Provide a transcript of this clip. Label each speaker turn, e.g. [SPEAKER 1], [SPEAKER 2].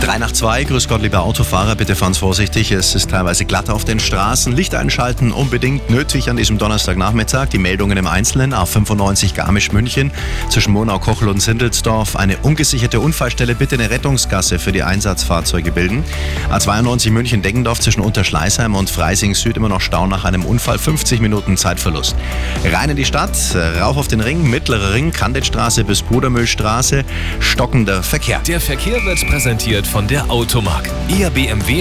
[SPEAKER 1] 3 nach 2, grüß Gott, liebe Autofahrer, bitte fahren Sie vorsichtig. Es ist teilweise glatt auf den Straßen. Licht einschalten unbedingt nötig an diesem Donnerstagnachmittag. Die Meldungen im Einzelnen. A95 Garmisch-München zwischen Monau, Kochel und Sindelsdorf. Eine ungesicherte Unfallstelle. Bitte eine Rettungsgasse für die Einsatzfahrzeuge bilden. A92 München-Deggendorf zwischen Unterschleißheim und Freising Süd immer noch Stau nach einem Unfall. 50 Minuten Zeitverlust. Rein in die Stadt, rauf auf den Ring, mittlerer Ring, Kanditstraße bis Brudermüllstraße. Stockender Verkehr.
[SPEAKER 2] Der Verkehr wird präsentiert von der Automark. Ihr BMW